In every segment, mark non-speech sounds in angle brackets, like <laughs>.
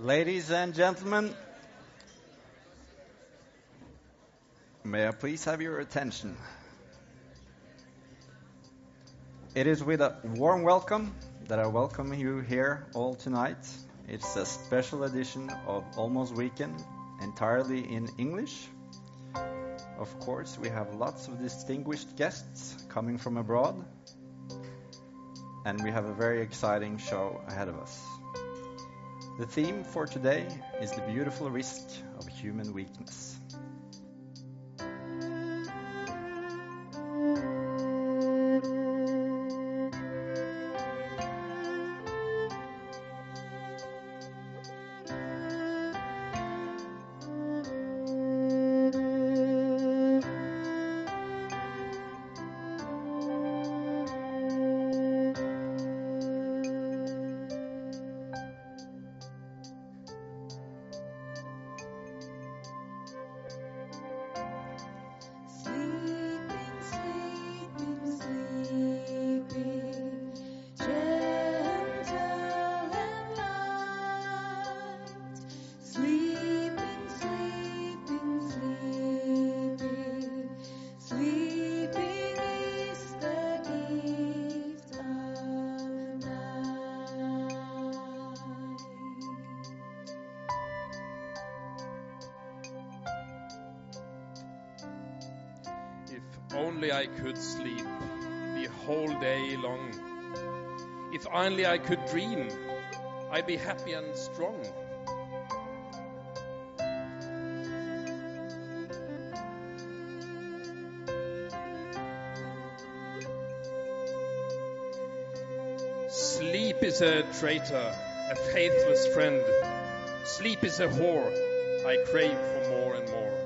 Ladies and gentlemen, may I please have your attention? It is with a warm welcome that I welcome you here all tonight. It's a special edition of Almost Weekend, entirely in English. Of course, we have lots of distinguished guests coming from abroad, and we have a very exciting show ahead of us. The theme for today is the beautiful risk of human weakness. Only I could sleep the whole day long. If only I could dream, I'd be happy and strong. Sleep is a traitor, a faithless friend. Sleep is a whore. I crave for more and more.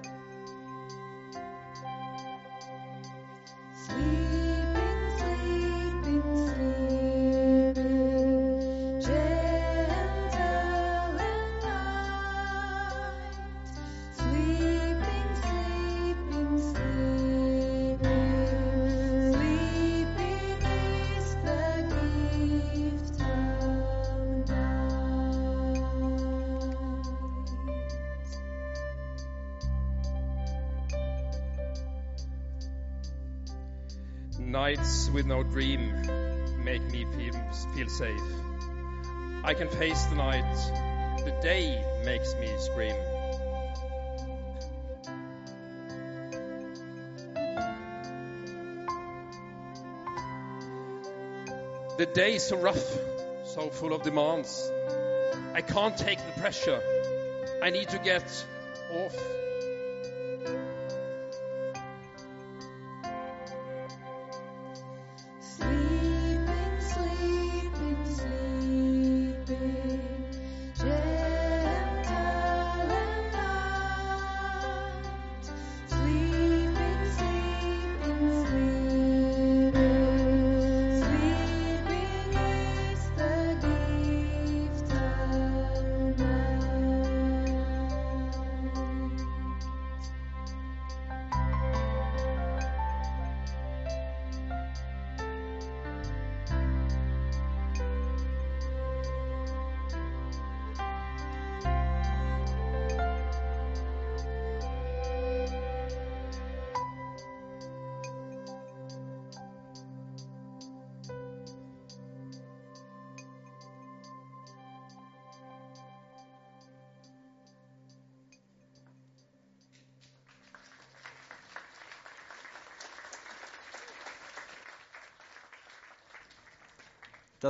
With no dream make me feel, feel safe. I can face the night, the day makes me scream. The day is so rough, so full of demands. I can't take the pressure. I need to get off.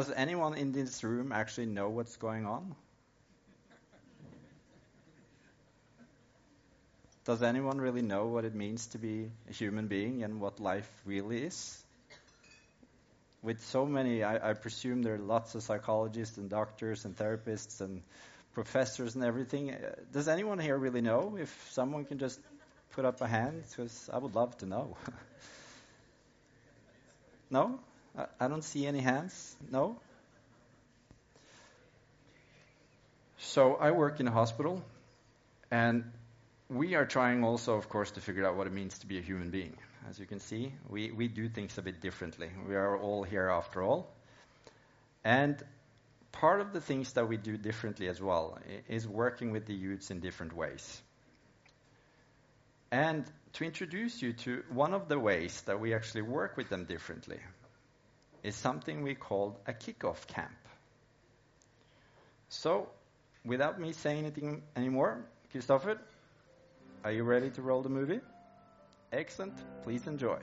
Does anyone in this room actually know what's going on? Does anyone really know what it means to be a human being and what life really is? With so many, I, I presume there are lots of psychologists and doctors and therapists and professors and everything. Uh, Does anyone here really know? If someone can just put up a hand, because I would love to know. <laughs> no? I, don't see any hands. No? So I work in a hospital, and we are trying also, of course, to figure out what it means to be a human being. As you can see, we, we do things a bit differently. We are all here after all. And part of the things that we do differently as well is working with the youths in different ways. And to introduce you to one of the ways that we actually work with them differently is something we call a kickoff camp. So, without me saying anything anymore, Christopher, are you ready to roll the movie? Excellent. Please enjoy.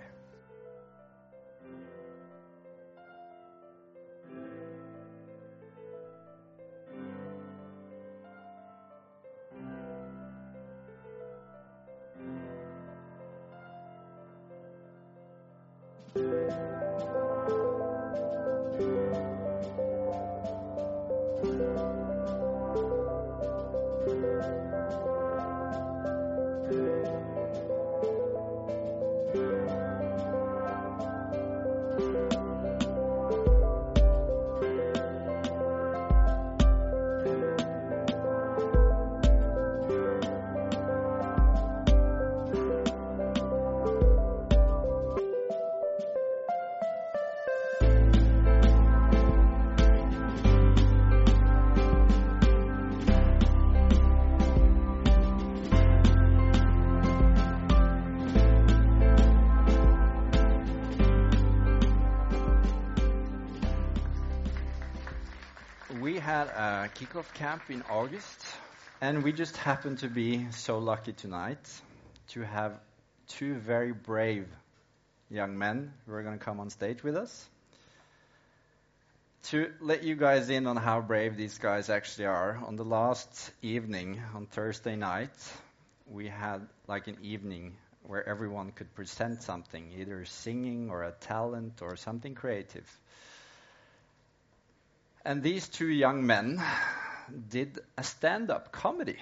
A kickoff camp in August, and we just happened to be so lucky tonight to have two very brave young men who are going to come on stage with us. To let you guys in on how brave these guys actually are, on the last evening, on Thursday night, we had like an evening where everyone could present something, either singing or a talent or something creative. And these two young men did a stand up comedy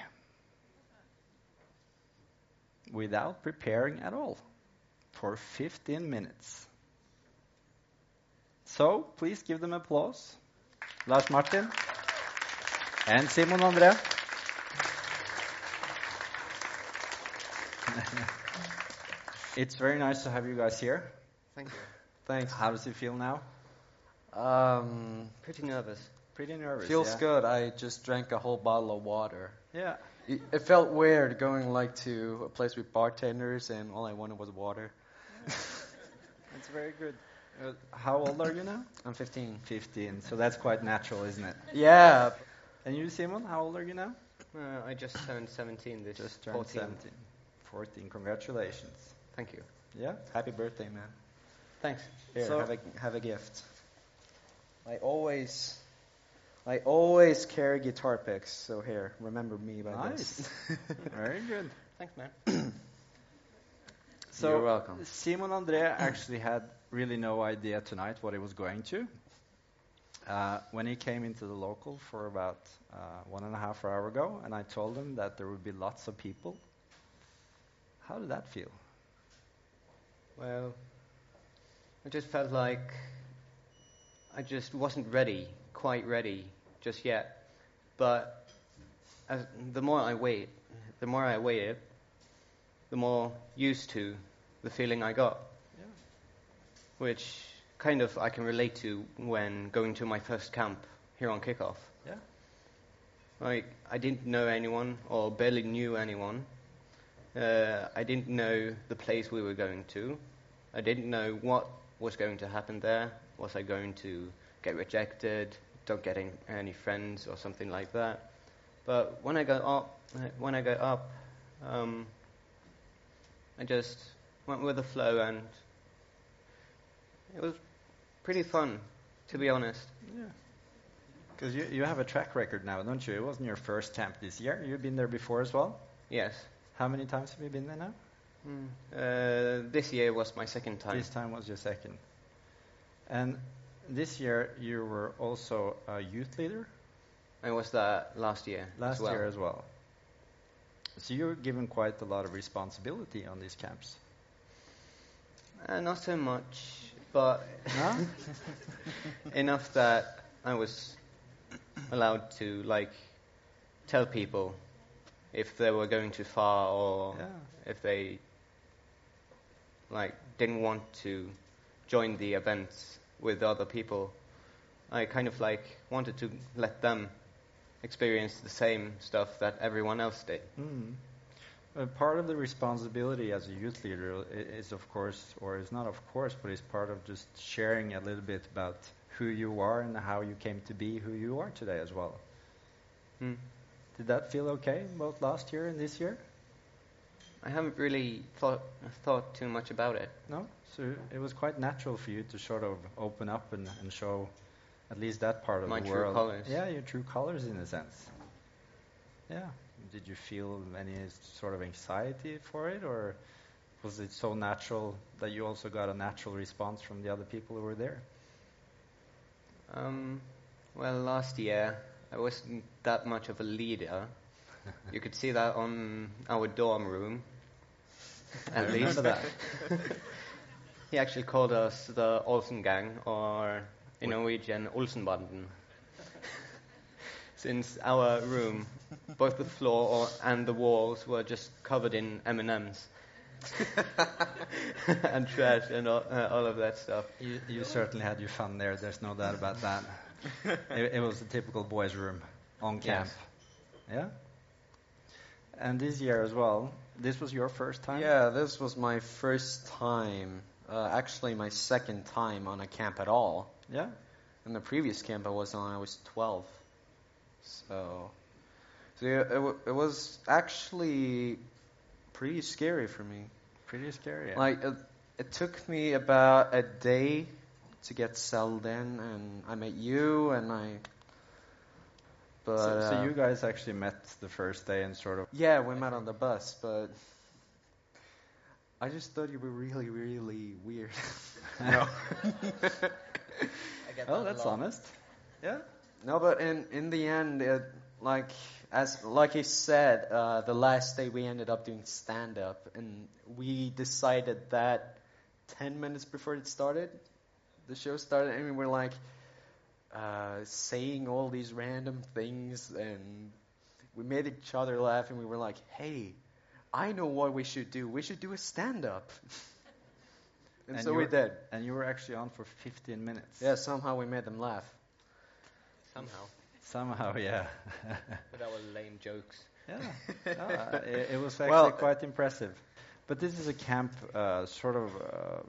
without preparing at all for 15 minutes. So please give them applause. Lars Martin and Simon André. <laughs> it's very nice to have you guys here. Thank you. Thanks. How does it feel now? Um, pretty nervous. Pretty nervous. Feels yeah? good. I just drank a whole bottle of water. Yeah. It, it felt weird going like to a place with bartenders and all I wanted was water. That's very good. Uh, how old are you now? I'm 15. 15. So that's quite natural, isn't it? Yeah. And you, Simon, how old are you now? Uh, I just turned 17 this Just turned 14. 17. 14. Congratulations. Thank you. Yeah. Happy birthday, man. Thanks. Here, So- have a have a gift. I always, I always carry guitar picks. So here, remember me by Nice. this. <laughs> Very good. Thanks, man. So You're welcome. Simon André actually had really no idea tonight what he was going to. Uh, when he came into the local for about uh, one and a half hour ago, and I told him that there would be lots of people. How did that feel? Well, it just felt like I just wasn't ready, quite ready just yet. But as, the more I wait, the more I waited, the more used to the feeling I got. Yeah. Which kind of I can relate to when going to my first camp here on kickoff. Yeah. Like, I didn't know anyone or barely knew anyone. Uh, I didn't know the place we were going to. I didn't know what was going to happen there. Was I going to get rejected, don't get any, any friends or something like that? But when I got up, when I got up, um, I just went with the flow, and it was pretty fun, to be honest. Yeah. Because you, you have a track record now, don't you? It wasn't your first camp this year. You've been there before as well. Yes. How many times have you been there now? Uh, this year was my second time. This time was your second. And this year you were also a youth leader I was that last year. last as well. year as well. So you're given quite a lot of responsibility on these camps. Uh, not so much, but No? <laughs> enough that I was allowed to like tell people if they were going too far or Yeah. if they like didn't want to join the events with other people I kind of like wanted to let them experience the same stuff that everyone else did. Mm. Uh, part of the responsibility as a youth leader is, of course, or is not of course, but is part of just sharing a little bit about who you are and how you came to be who you are today as well. Hmm. Did that feel okay both last year and this year? I haven't really thought thought too much about it. No? So it was quite natural for you to sort of open up and, and show at least that part of My the true world. colours. Yeah, your true colors in a sense. Yeah. Did you feel any sort of anxiety for it, or was it so natural that you also got a natural response from the other people who were there? Um, well, last year I wasn't that much of a leader. You could see that on our dorm room. At least. that. <laughs> he actually called us the Olsen Gang, or in? Norwegian, Olsenbanden. Since our room, both the floor or, and the walls were just covered in M&Ms. <laughs> and trash and all, uh, all of that stuff. You, you certainly had your fun there. There's no doubt about that. <laughs> it, it was a typical boys' room on camp. Yes. Yeah. And this year as well. This was your first time. Yeah, this was my first time, uh, actually my second time on a camp at all. Yeah. And the previous camp I was on, I was 12. So, so yeah, it, w- it was actually pretty scary for me. Pretty scary. yeah. Like, it, it took me about a day to get settled in, and I met you, and I. But so, so uh, you guys actually met the first day and sort of. Yeah, we met on the bus, but I just thought you were really, really weird. <laughs> no. Oh, that's honest. Yeah. no, but in in the end, it, like as like he said, uh, the last day we ended up doing stand up, and we decided that ten minutes before it started, the show started, and we were like uh, saying all these random things, and we made each other laugh, and we were like, "Hey, I know what we should do. We should do a stand up." and, And so we did. And you were actually on for 15 minutes. Yeah, somehow we made them laugh. Somehow. Somehow, yeah. <laughs> With our lame jokes. yeah. No, <laughs> uh, it, it was actually Well- quite impressive. But this is a camp uh, sort of uh,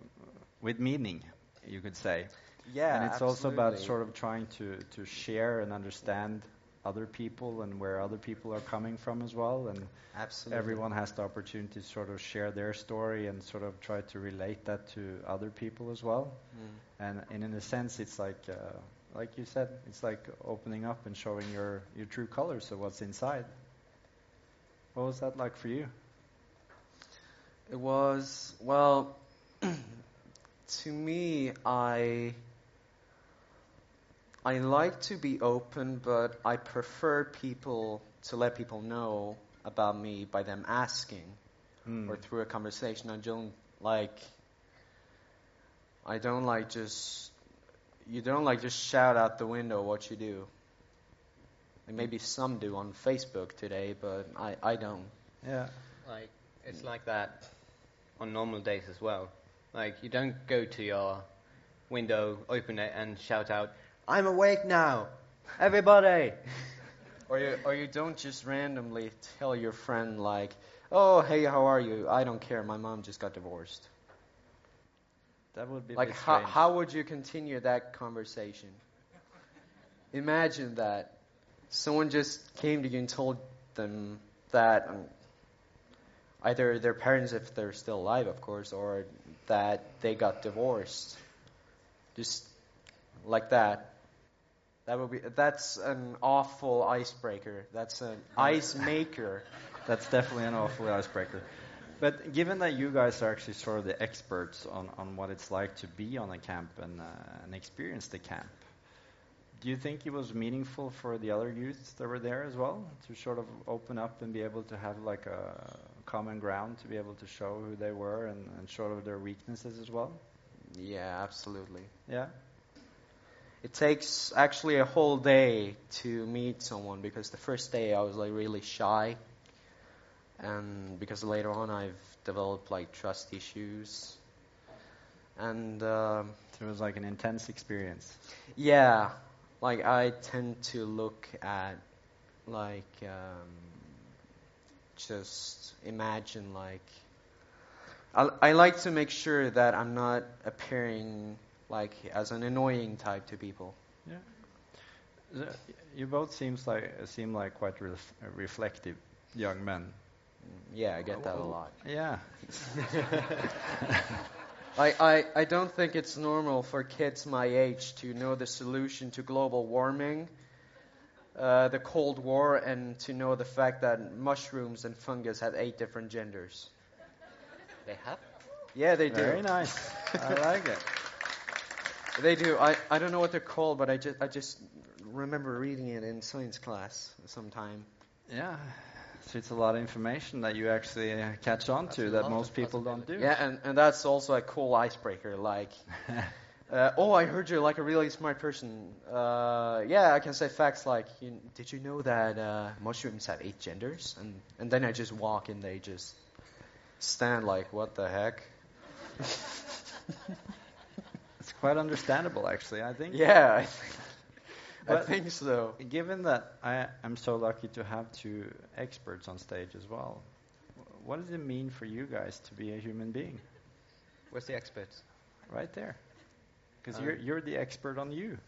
with meaning, you could say. Yeah, and it's also about sort of trying to, to share and understand other people and where other people are coming from as well. And absolutely everyone has the opportunity to sort of share their story and sort of try to relate that to other people as well. Mm. And, and in a sense, it's like, uh, like you said, it's like opening up and showing your, your true colors of what's inside. What was that like for you? It was well. <clears throat> to me, I I like to be open, but I prefer people to let people know about me by them asking Hmm. or through a conversation. I don't like. I don't like just. You don't like just shout out the window what you do. And maybe some do on Facebook today, but I, I don't. Yeah. Like it's like that on normal days as well. Like you don't go to your window, open it, and shout out, "I'm awake now, everybody!" Or you, or you don't just randomly tell your friend like, "Oh, hey, how are you? I don't care. My mom just got divorced." That would be Like, how how would you continue that conversation? Imagine that someone just came to you and told them that um, either their parents, if they're still alive, of course, or that they got divorced, just like that. That would be that's an awful icebreaker. That's an <laughs> ice maker. That's definitely an awful icebreaker. But given that you guys are actually sort of the experts on, on what it's like to be on a camp and, uh, and experience the camp, do you think it was meaningful for the other youths that were there as well to sort of open up and be able to have like a common ground to be able to show who they were and, and sort of their weaknesses as well? Yeah, absolutely. Yeah. It takes actually a whole day to meet someone because the first day I was like really shy, and because later on I've developed like trust issues, and um So it was like an intense experience. yeah, like I tend to look at like um, just imagine like I, I like to make sure that I'm not appearing like as an annoying type to people. The- You both seems like seem like quite ref- reflective young men. Yeah, I get that a lot. Yeah. <laughs> I, I, I don't think it's normal for kids my age to know the solution to global warming, uh, the Cold War, and to know the fact that mushrooms and fungus have eight different genders. They have? Yeah, they do. Very nice. I like it. <laughs> They do. I, I don't know what they're called, but I just I just remember reading it in science class sometime. Yeah. So it's a lot of information that you actually uh, catch on That's to that most people don't do. Yeah, and, and that's also a cool icebreaker. Like, <laughs> uh, oh, I heard you're like a really smart person. Uh, yeah, I can say facts like, you, did you know that uh, mushrooms have eight genders? And and then I just walk and they just stand like, what the heck? <laughs> It's quite understandable, actually. I think. Yeah, I <laughs> think, I think so. Given that I am so lucky to have two experts on stage as well, what does it mean for you guys to be a human being? Where's the experts? Right there. Because Uh, you're, you're the expert on you.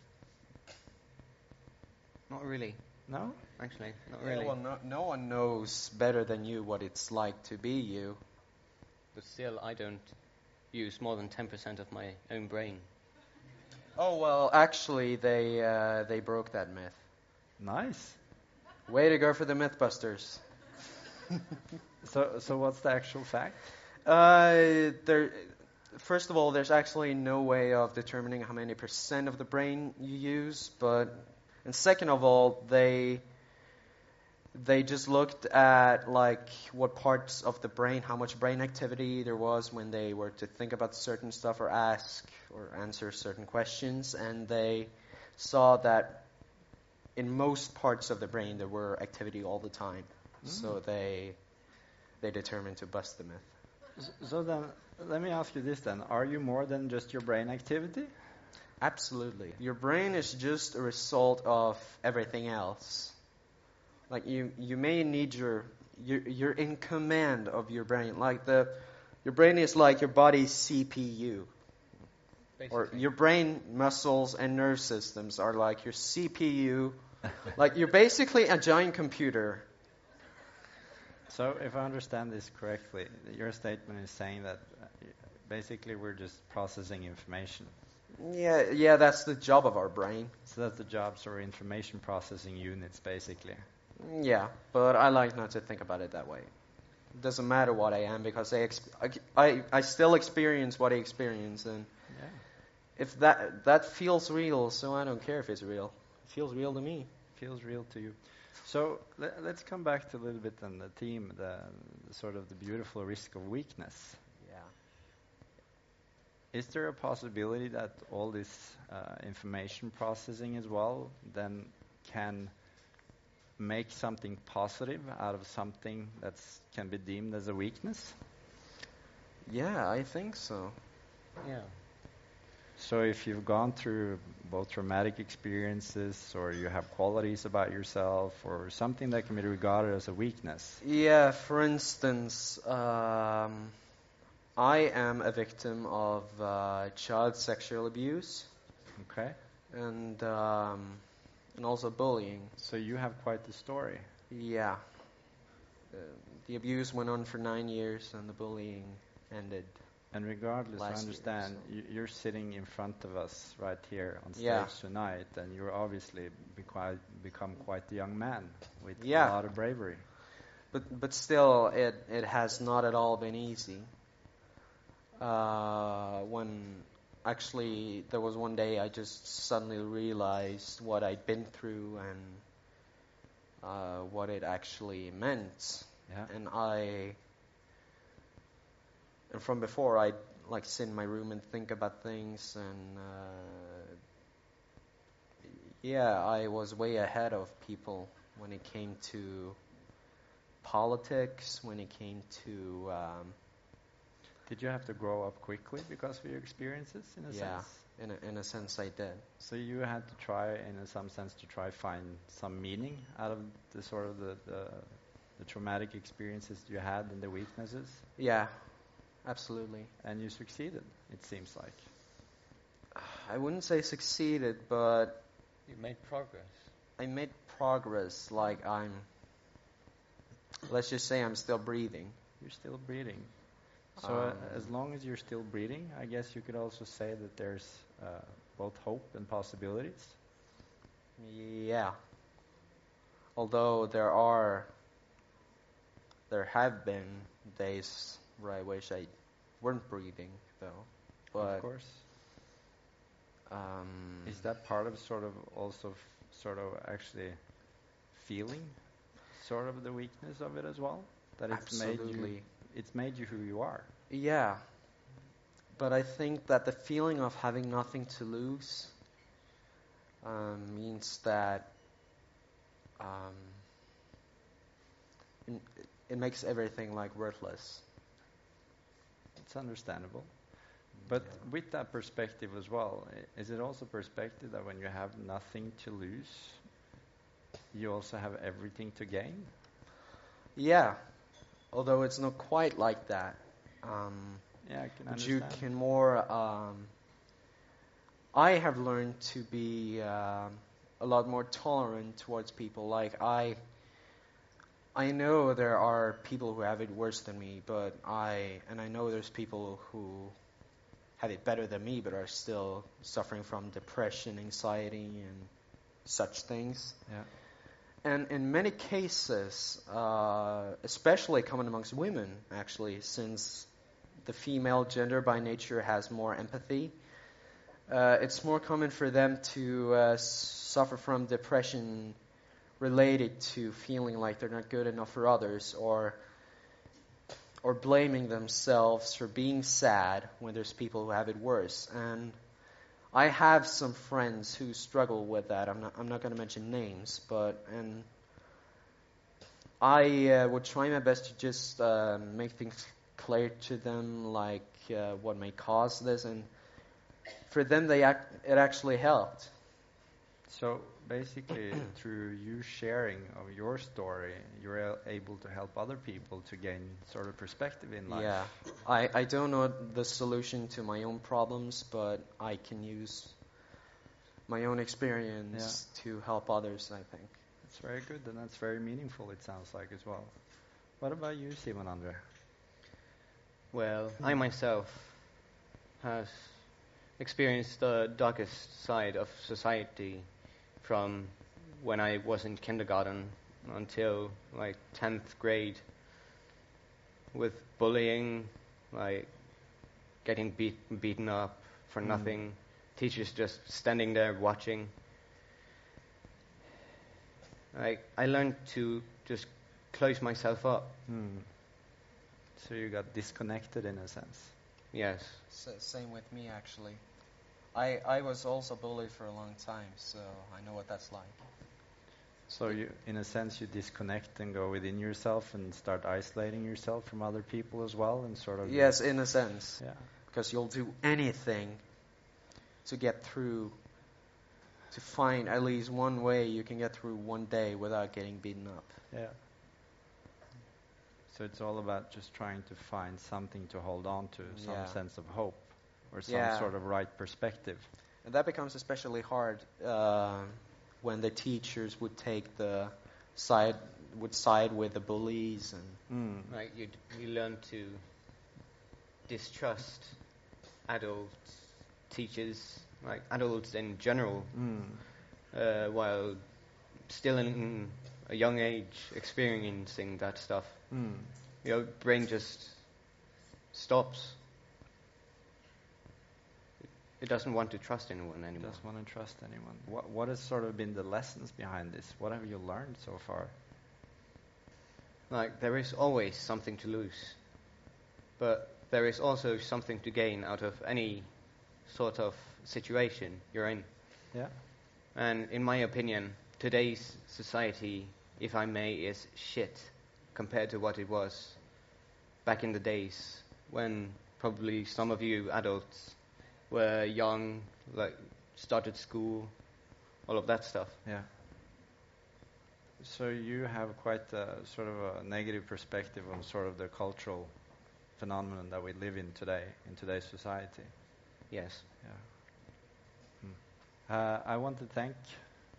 Not really. No? Actually, not Yeah, really. well, no, no one knows better than you what it's like to be you. But still, I don't use more than 10% of my own brain. Oh well, actually, they uh, they broke that myth. Nice. Way to go for the MythBusters. <laughs> So, so what's the actual fact? Uh, there. First of all, there's actually no way of determining how many percent of the brain you use, but and second of all, they they just looked at like what parts of the brain, how much brain activity there was when they were to think about certain stuff or ask or answer certain questions, and they saw that in most parts of the brain there were activity all the time. Mm-hmm. So they they determined to bust the myth. So then, let me ask you this then: Are you more than just your brain activity? Absolutely. Your brain is just a result of everything else. Like you, you may need your, you're, you're in command of your brain. Like the, your brain is like your body's CPU. Or your brain muscles and nerve systems are like your CPU. like you're basically a giant computer. So, if I understand this correctly, your statement is saying that uh, basically we're just processing information. Yeah, yeah, that's the job of our brain. So that's the jobs or information processing units, basically. Yeah, but I like not to think about it that way. It doesn't matter what I am because I, exp- I, I, I still experience what I experience, and Yeah. if that that feels real, so I don't care if it's real. It feels real to me. Feels real to you. So let, let's come back to a little bit on the theme, the, the sort of the beautiful risk of weakness. Yeah. Is there a possibility that all this uh, information processing as well then can make something positive out of something that can be deemed as a weakness? Yeah, I think so. Yeah. So if you've gone through both traumatic experiences or you have qualities about yourself or something that can be regarded as a weakness. Yeah, for instance, um, I am a victim of uh, child sexual abuse Okay? and um, and also bullying. So you have quite the story. Yeah. Uh, the abuse went on for nine years, and the bullying ended. And regardless, I Last year, understand so- you, you're sitting in front of us right here on stage Yeah. tonight, and you're obviously be quite, become quite the young man with Yeah. a lot of bravery. But but still, it it has not at all been easy. Uh, when actually there was one day I just suddenly realized what I'd been through and uh, what it actually meant, Yeah. and I. And from before, I'd like sit in my room and think about things, and uh, yeah, I was way ahead of people when it came to politics, when it came to um, Did you have to grow up quickly because of your experiences, in a Yeah. sense? In a, in a sense, I did. So you had to try, in some sense, to try find some meaning out of the sort of the, the, the traumatic experiences you had and the weaknesses, Yeah, absolutely. and you succeeded. It seems like. I wouldn't say succeeded, but You made progress. I made progress. Like I'm, let's just say I'm still breathing. You're still breathing. So uh, Um, as long as you're still breathing, I guess you could also say that there's uh, both hope and possibilities. Yeah. Although there are, there have been days where I wish I weren't breathing, though. But of course. um, Is that part of sort of also f- sort of actually feeling sort of the weakness of it as well? That it's made you absolutely? It's made you who you are. Yeah. But I think that the feeling of having nothing to lose um, means that um, it, it makes everything like worthless. It's understandable. But with that perspective as well, is it also perspective that when you have nothing to lose, you also have everything to gain? Yeah. Although it's not quite like that. Um, Yeah, I can you understand. can more. Um, I have learned to be um, a lot more tolerant towards people. Like I, I know there are people who have it worse than me, but I and I know there's people who have it better than me, but are still suffering from depression, anxiety, and such things. Yeah. And in many cases, uh, especially common amongst women, actually, since the female gender by nature has more empathy, uh, it's more common for them to uh, suffer from depression related to feeling like they're not good enough for others or or blaming themselves for being sad when there's people who have it worse. And I have some friends who struggle with that. I'm not I'm not going to mention names, but and I uh, would try my best to just uh, make things clear to them, like uh, what may cause this, and for them, they act, it actually helped. So basically, <clears throat> through you sharing of your story, you're a- able to help other people to gain sort of perspective in life. Yeah, I, I don't know the solution to my own problems, but I can use my own experience to help others. I think. It's very good, and that's very meaningful. It sounds like as well. What about you, Simon Andre? Well, I myself have experienced the darkest side of society from when I was in kindergarten until like 10th grade with bullying, like getting beat, beaten up for Mm. nothing, teachers just standing there watching. Like I learned to just close myself up. Hmm. So you got disconnected in a sense. Yes. same with me, actually. I I was also bullied for a long time, so I know what that's like. So you, in a sense, you disconnect and go within yourself and start isolating yourself from other people as well, and sort of. Yes, in a sense, Yeah. because you'll do anything to get through, to find at least one way you can get through one day without getting beaten up. Yeah. So it's all about just trying to find something to hold on to, some Yeah. sense of hope, or some Yeah. sort of right perspective. And that becomes especially hard uh, when the teachers would take the side would side with the bullies and Mm. Like you, you learn to distrust adults, teachers, like adults in general, Mm. uh, while still in a young age experiencing that stuff. Mm. Your brain just stops. It doesn't want to trust anyone anymore. It Doesn't want to trust anyone. What What has sort of been the lessons behind this? What have you learned so far? Like there is always something to lose, but there is also something to gain out of any sort of situation you're in. Yeah. And in my opinion, today's society, if I may, is shit compared to what it was back in the days when probably some of you adults were young, like started school, all of that stuff. Yeah. So you have quite a sort of a negative perspective on sort of the cultural phenomenon that we live in today, in today's society. Yes. Yeah. Hmm. Uh, I want to thank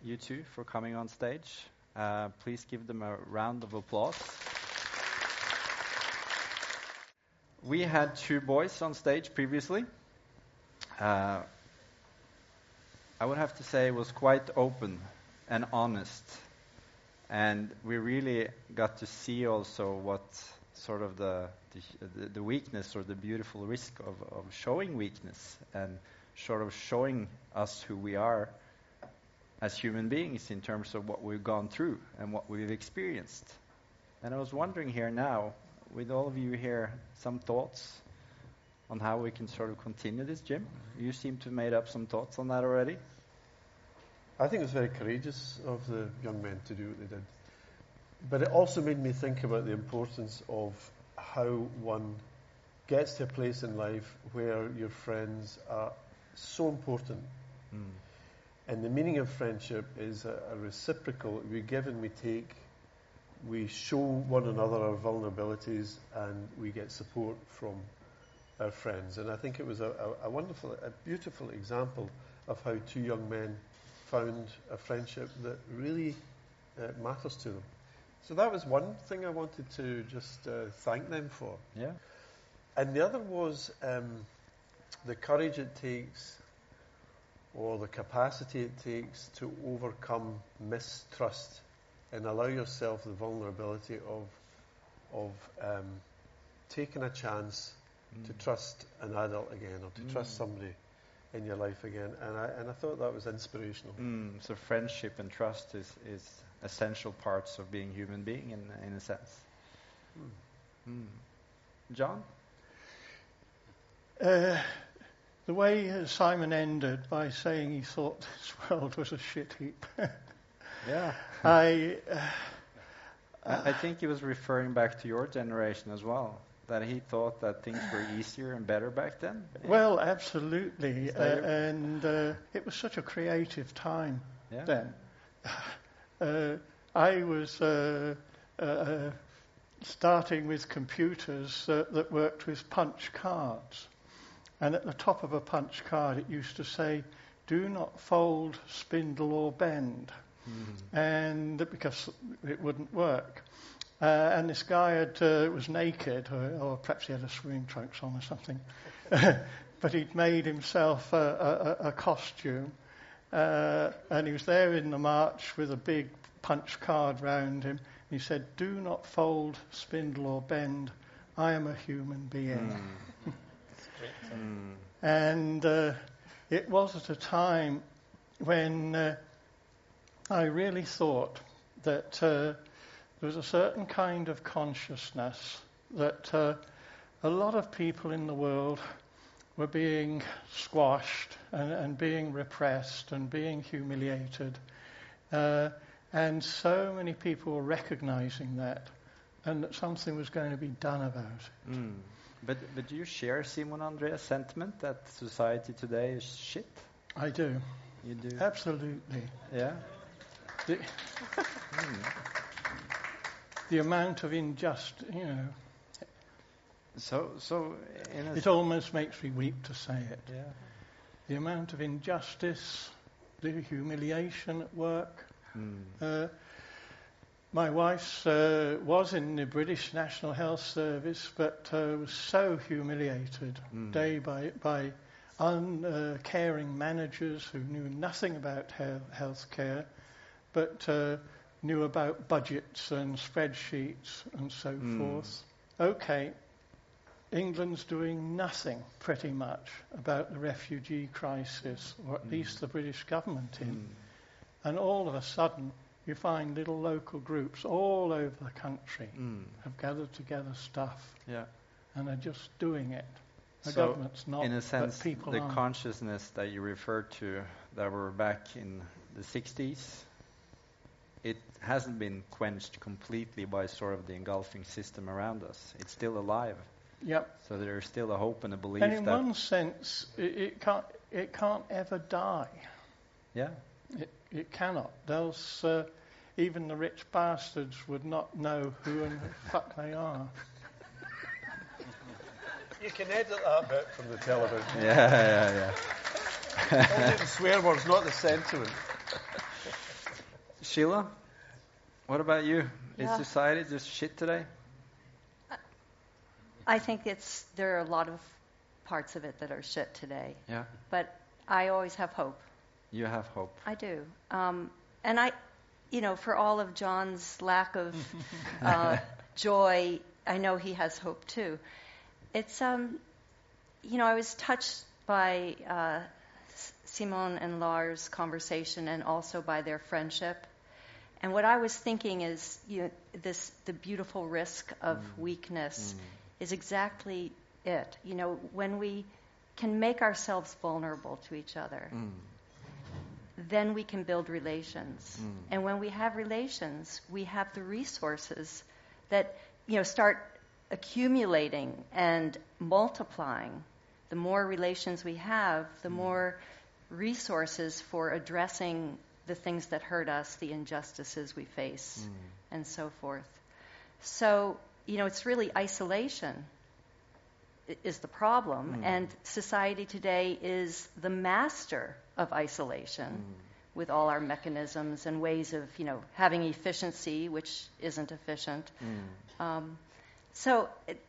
you two for coming on stage. Uh, please give them a round of applause. We had two boys on stage previously. Uh, I would have to say it was quite open and honest. And we really got to see also what sort of the, the, the weakness or the beautiful risk of, of showing weakness and sort of showing us who we are as human beings in terms of what we've gone through and what we've experienced. And I was wondering here now, with all of you here, some thoughts on how we can sort of continue this, Jim? You seem to have made up some thoughts on that already. I think it was very courageous of the young men to do what they did. But it also made me think about the importance of how one gets to a place in life where your friends are so important. Mm. And the meaning of friendship is a, a reciprocal. We give and we take. We show one another our vulnerabilities and we get support from our friends. And I think it was a, a, a wonderful, a beautiful example of how two young men found a friendship that really uh, matters to them. So that was one thing I wanted to just uh, thank them for. Yeah. And the other was um, the courage it takes or the capacity it takes to overcome mistrust and allow yourself the vulnerability of, of um, taking a chance to trust an adult again or to trust somebody in your life again. And I, and I thought that was inspirational. Mm, so friendship and trust is, is essential parts of being human being in, in a sense. Mm. John? Uh, the way uh, Simon ended by saying he thought <laughs> this world was a shit heap. <laughs> Yeah. I, uh, I, I think he was referring back to your generation as well. That he thought that things were easier and better back then. well, absolutely, uh, and uh, it was such a creative time yeah. then. <sighs> Uh, I was uh, uh, uh, starting with computers that worked with punch cards, and at the top of a punch card it used to say, "Do not fold, spindle, or bend." and because it wouldn't work. Uh, and this guy had, uh, was naked, or, or perhaps he had a swimming trunks on or something, <laughs> but he'd made himself a, a, a costume, uh, and he was there in the march with a big punch card round him. And he said, "Do not fold, spindle, or bend. I am a human being." Mm. <laughs> And uh, it was at a time when uh, I really thought that uh, there was a certain kind of consciousness that uh, a lot of people in the world were being squashed and, and being repressed and being humiliated. Uh, and so many people were recognizing that and that something was going to be done about it. Mm. But but do you share Simon André's sentiment that society today is shit? I do. You do. Absolutely. Yeah. The, the amount of injustice, you know, So so in a it almost makes me weep to say it. yeah. The amount of injustice, the humiliation at work. Mm. Uh, my wife uh, was in the British National Health Service, but uh, was so humiliated Mm. day by by uncaring managers who knew nothing about he- health care, but uh, knew about budgets and spreadsheets and so Mm. forth. Okay, England's doing nothing pretty much about the refugee crisis, or at Mm. least the British government in. Mm. And all of a sudden, you find little local groups all over the country Mm. have gathered together stuff Yeah. and are just doing it. The So, government's not, in a sense, but people the are. consciousness that you referred to that were back in the 60s, it hasn't been quenched completely by sort of the engulfing system around us. It's still alive. Yep. So there's still a hope and a belief And in that one sense, it, it can't it can't ever die. yeah, It, it cannot. Those uh, even the rich bastards would not know who and the fuck they are. You can edit that bit from the television. yeah, yeah, yeah. Only the swear words, not the sentiment. Sheila, what about you? Yeah. Is society just shit today? I think it's there are a lot of parts of it that are shit today, Yeah, but I always have hope. you have hope. I do. Um, and I, you know, for all of John's lack of <laughs> uh, joy, I know he has hope too. It's, um, you know, I was touched by uh, S- Simone and Lars' conversation and also by their friendship. And what I was thinking is, you know, this the beautiful risk of weakness is exactly it. You know, when we can make ourselves vulnerable to each other, Mm. then we can build relations. Mm. And when we have relations, we have the resources that you know start accumulating and multiplying. The more relations we have, the more resources for addressing the things that hurt us, the injustices we face, mm. and so forth. So, you know, it's really isolation is the problem, mm. and society today is the master of isolation mm. with all our mechanisms and ways of, you know, having efficiency, which isn't efficient. Um, so, it,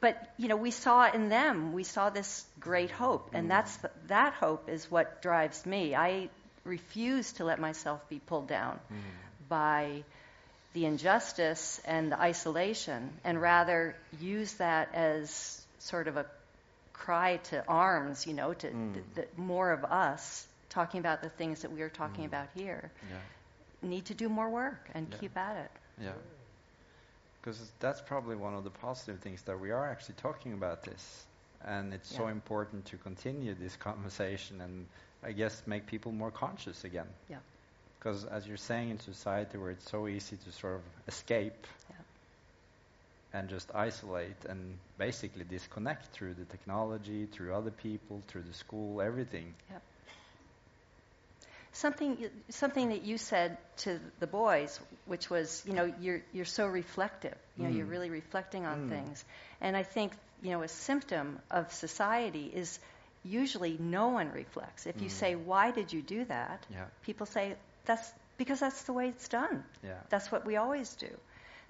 but you know, we saw in them, we saw this great hope, and that's the, that hope is what drives me. I refuse to let myself be pulled down mm-hmm. by the injustice and the isolation, and rather use that as sort of a cry to arms, you know, to mm. th- th- more of us talking about the things that we are talking mm. about here. Yeah, Need to do more work and Yeah. keep at it. yeah. Because that's probably one of the positive things that we are actually talking about this, and it's so important to continue this conversation and I guess make people more conscious again. Yeah. Because as you're saying in society where it's so easy to sort of escape Yeah. and just isolate and basically disconnect through the technology, through other people, through the school, everything. Yeah. Something, something that you said to the boys, which was, you know, you're you're so reflective. You know, you're Mm. really reflecting on Mm. things. And I think, you know, a symptom of society is usually no one reflects. If you Mm. say, "Why did you do that?" Yeah, people say, "That's because that's the way it's done. yeah. That's what we always do."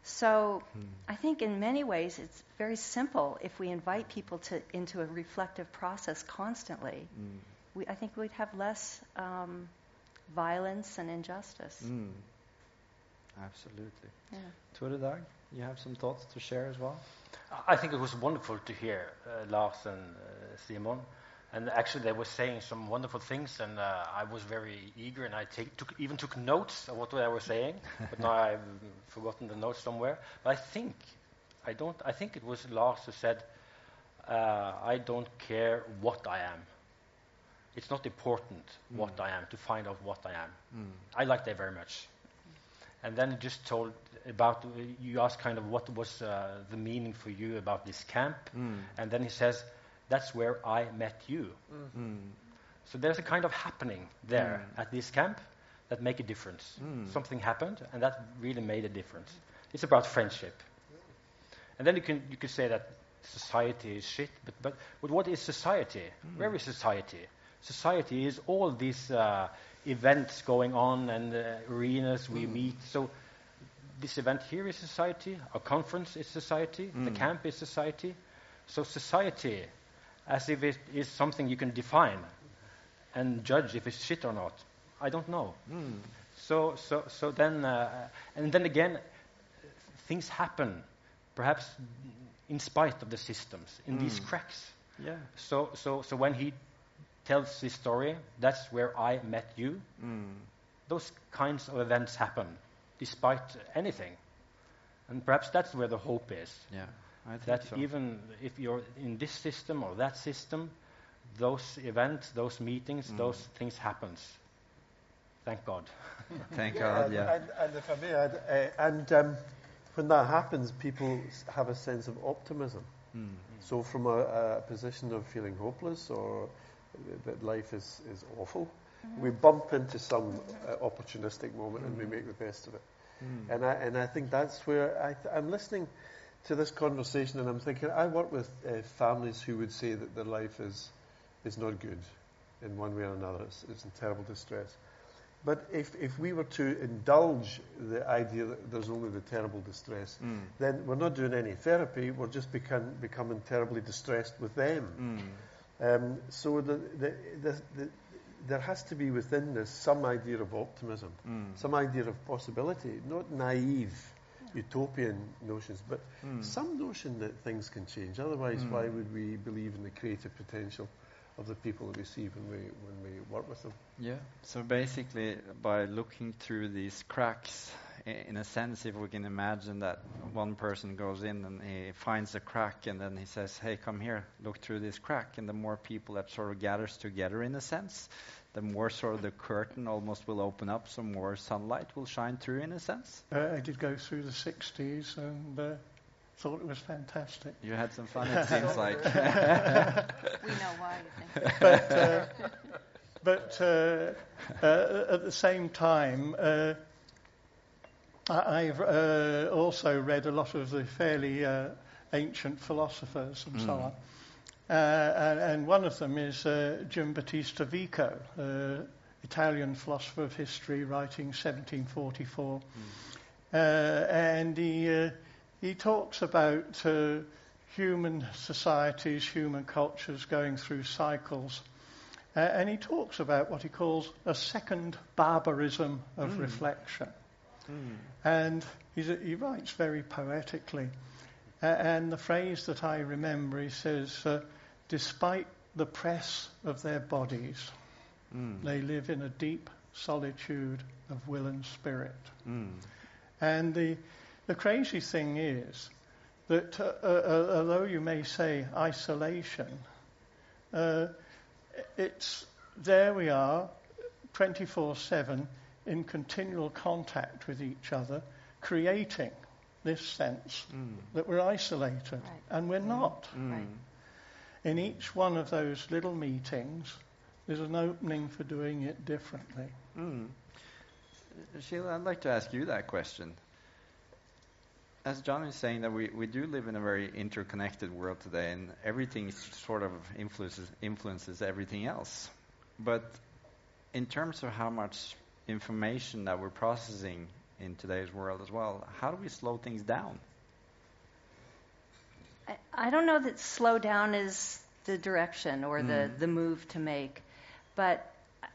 So Mm. I think in many ways it's very simple if we invite people to into a reflective process constantly. Mm. We, I think we'd have less um, violence and injustice. Mm. Absolutely. Yeah. Tore Dag, you have some thoughts to share as well? I think it was wonderful to hear uh, Lars and uh, Simon. And actually, they were saying some wonderful things, and uh, I was very eager, and I take, took, even took notes of what they were saying. but now I've forgotten the notes somewhere. But I think I don't. I think it was Lars who said, uh, "I don't care what I am. It's not important what I am to find out what I am." Mm. I like that very much. And then he just told about, you asked kind of what was uh, the meaning for you about this camp. Mm. And then he says, that's where I met you. Mm. So there's a kind of happening there Mm. at this camp that make a difference. Mm. Something happened, and that really made a difference. It's about friendship. And then you can, you could say that society is shit, but, but, but what is society? Mm. Where is society? Society is all these uh, events going on and uh, arenas we Mm. meet. So this event here is society, our conference is society, the Mm. camp is society. So society, as if it is something you can define and judge if it's shit or not. I don't know. Mm. So, so, so then, uh, and then again, things happen, perhaps in spite of the systems, in these Mm. cracks. Yeah. So, so, so when he tells this story, that's where I met you. Mm. Those kinds of events happen, despite anything, and perhaps that's where the hope is. Yeah. I think That so. even if you're in this system or that system, those events, those meetings, Mm. those things happens. Thank God. <laughs> Thank Yeah, God, and, yeah. and, and if I may add, uh, and um, when that happens, people have a sense of optimism. Mm. So, from a, a position of feeling hopeless or that life is, is awful, we bump into some uh, opportunistic moment and we make the best of it. Mm. And I, and I think that's where I th- I'm listening to this conversation and I'm thinking, I work with uh, families who would say that their life is, is not good in one way or another. It's, it's in terrible distress. But if, if we were to indulge the idea that there's only the terrible distress, Mm. then we're not doing any therapy, we're just become, becoming terribly distressed with them. Mm. Um, so the, the, the, the, there has to be within this some idea of optimism, Mm. some idea of possibility, not naive utopian notions, but Mm. some notion that things can change. Otherwise, Mm. why would we believe in the creative potential of the people that we see when we, when we work with them? Yeah. So basically, by looking through these cracks, in a sense, if we can imagine that one person goes in and he finds a crack and then he says, Hey, come here, look through this crack. And the more people that sort of gathers together, in a sense, the more sort of the curtain almost will open up, so more sunlight will shine through, in a sense. Uh, I did go through the 60s and uh, thought it was fantastic. You had some fun, it <laughs> seems like. We know why you think. But, uh, but uh, uh, at the same time, uh, I- I've uh, also read a lot of the fairly uh, ancient philosophers and so Mm. on. Uh, and, and one of them is uh, Giambattista Vico, uh, Italian philosopher of history, writing 1744. Uh, and he, uh, he talks about uh, human societies, human cultures going through cycles. Uh, and he talks about what he calls a second barbarism of Mm. reflection. Mm. And he's, he writes very poetically. Uh, and the phrase that I remember, he says, uh, despite the press of their bodies, Mm. they live in a deep solitude of will and spirit. Mm. And the, the crazy thing is that uh, uh, uh, although you may say isolation, uh, it's there we are, 24 7, in continual contact with each other, creating this sense Mm. that we're isolated. Right. And we're not. Mm. Right. In each one of those little meetings, there's an opening for doing it differently. Mm. Sheila, I'd like to ask you that question. As John is saying that we, we do live in a very interconnected world today and everything sort of influences influences everything else. But in terms of how much information that we're processing in today's world as well, how do we slow things down? I, I don't know that slow down is the direction or the, Mm. the move to make, but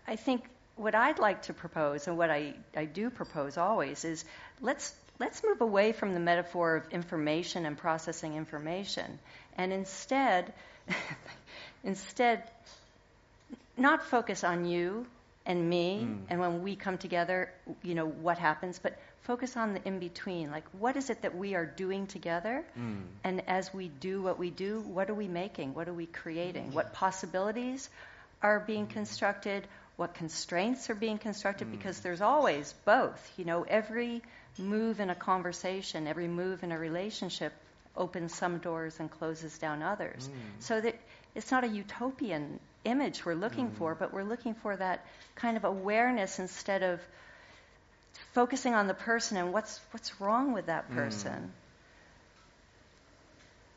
I think what I'd like to propose and what I, I do propose always is let's let's move away from the metaphor of information and processing information and instead <laughs> instead not focus on you and me Mm. and when we come together you know what happens but focus on the in between like what is it that we are doing together Mm. and as we do what we do, what are we making? What are we creating? What possibilities are being constructed? What constraints are being constructed? Because there's always both. You know, every move in a conversation, every move in a relationship opens some doors and closes down others. So that it's not a utopian image we're looking for, but we're looking for that kind of awareness instead of focusing on the person and what's what's wrong with that person.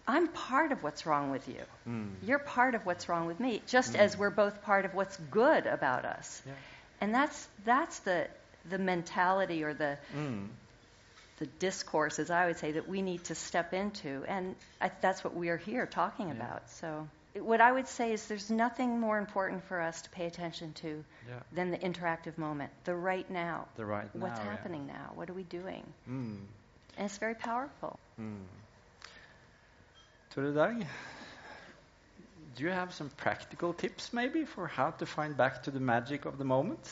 I'm part of what's wrong with you. Mm. You're part of what's wrong with me, just as we're both part of what's good about us. Yeah. And that's that's the the mentality or the Mm. the discourse, as I would say, that we need to step into, and I, that's what we are here talking Yeah. about. So, what I would say is, there's nothing more important for us to pay attention to Yeah. than the interactive moment, the right now. The right What's now, yeah. happening now? What are we doing? Mm. And it's very powerful. Mm. Tore Dag, do you have some practical tips maybe for how to find back to the magic of the moment?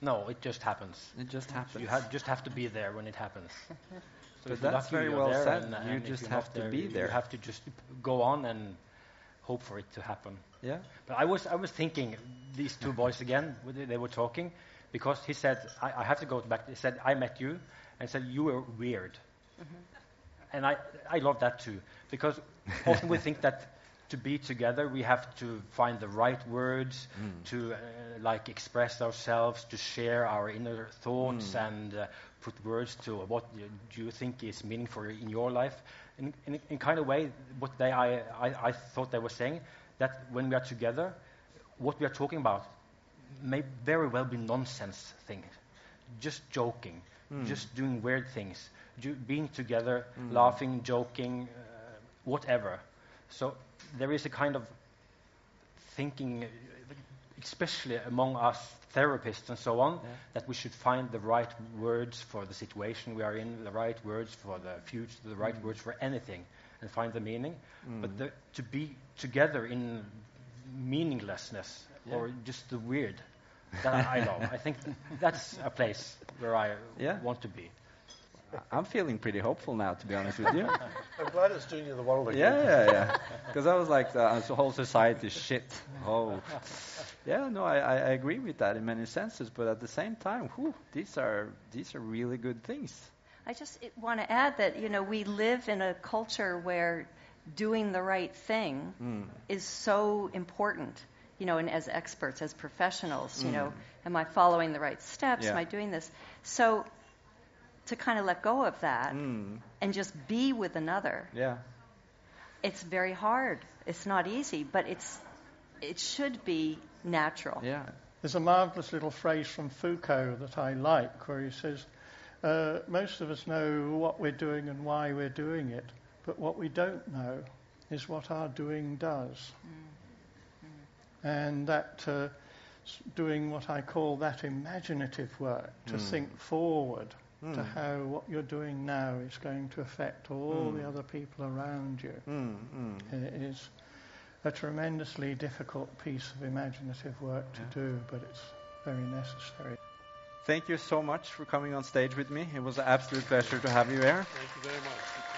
No, it just happens. It just happens. You have, just have to be there when it happens. So <laughs> But that's lucky, very well said. and- You and if just you're have to there, be there. You have to just go on and hope for it to happen. yeah. But I was, I was thinking, these two boys <laughs> again, they- they were talking, because he said, I, I have to go back. He said, I met you, and said, you were weird. and I, I love that too, because <laughs> often we think that to be together we have to find the right words to uh, like express ourselves, to share our inner thoughts and uh, put words to what you, do you think is meaningful in your life. In, in, in kind of way, what they, I, I, I thought they were saying, that when we are together, what we are talking about may very well be nonsense things, just joking, just doing weird things, ju- being together, laughing, joking, uh, whatever. So there is a kind of thinking, especially among us therapists and so on, that we should find the right words for the situation we are in, the right words for the future, the right mm. words for anything, and find the meaning. Mm. But the, to be together in meaninglessness or just the weird, that I love. I think that's a place where I Yeah. want to be. I'm feeling pretty hopeful now, to be honest with you. I'm glad it's doing you the world again. Yeah, yeah, yeah. Because I was like, uh, the, the whole society is shit. Oh, yeah. No, I, I I agree with that in many senses, but at the same time, whew, these are these are really good things. I just want to add that you know we live in a culture where doing the right thing hmm. is so important. You know, and as experts, as professionals, you hmm. know, am I following the right steps? Am I doing this? So to kind of let go of that Mm, and just be with another, yeah. it's very hard. It's not easy, but it's it should be natural. Yeah. There's a marvelous little phrase from Foucault that I like where he says, uh, Most of us know what we're doing and why we're doing it, but what we don't know is what our doing does. And that uh, doing what I call that imaginative work, to think forward to how what you're doing now is going to affect all the other people around you. Mm, mm. It is a tremendously difficult piece of imaginative work to do, but it's very necessary. Thank you so much for coming on stage with me. It was an absolute pleasure to have you here. Thank you very much.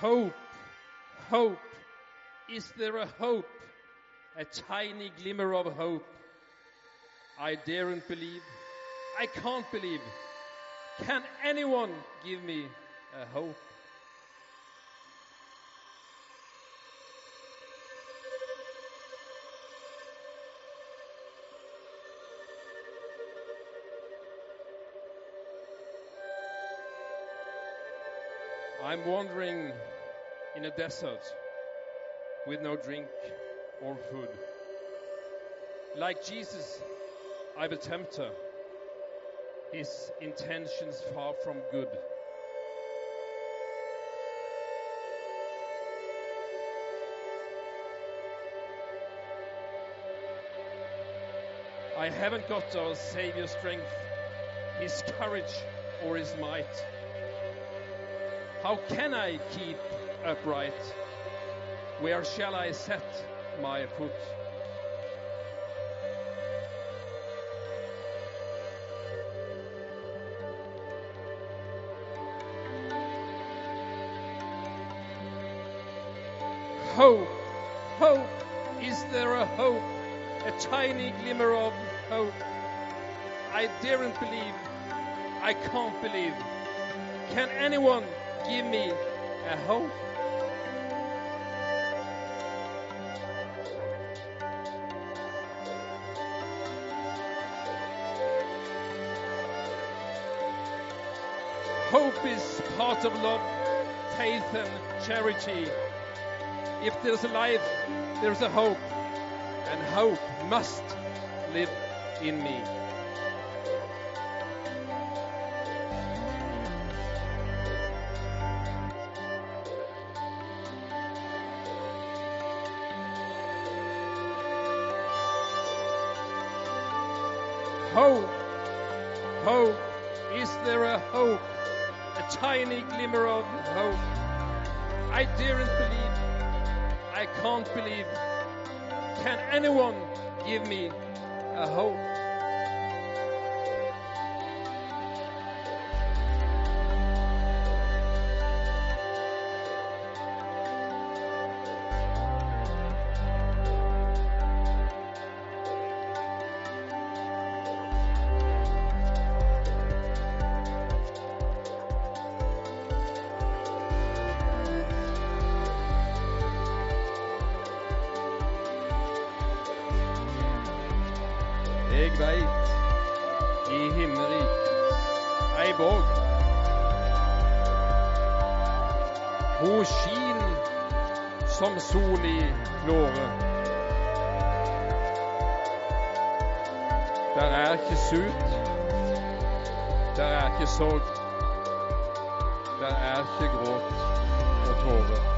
Hope, hope. Is there a hope? A tiny glimmer of hope. I daren't believe. I can't believe. Can anyone give me a hope? I'm wandering in a desert with no drink or food. Like Jesus, I'm a tempter. His intentions far from good. I haven't got our Savior's strength, His courage, or His might. How can I keep upright? Where shall I set my foot? Hope, hope, is there a hope? A tiny glimmer of hope. I daren't believe, I can't believe. Can anyone give me a hope? Hope is part of love, faith, and charity. If there's a life, there's a hope, and hope must live in me. Jeg veit, i himmerik ei borg. Hun skin som sol i klåre. Der er ikke sut, der er ikke sorg. Der er ikke gråt og tårer.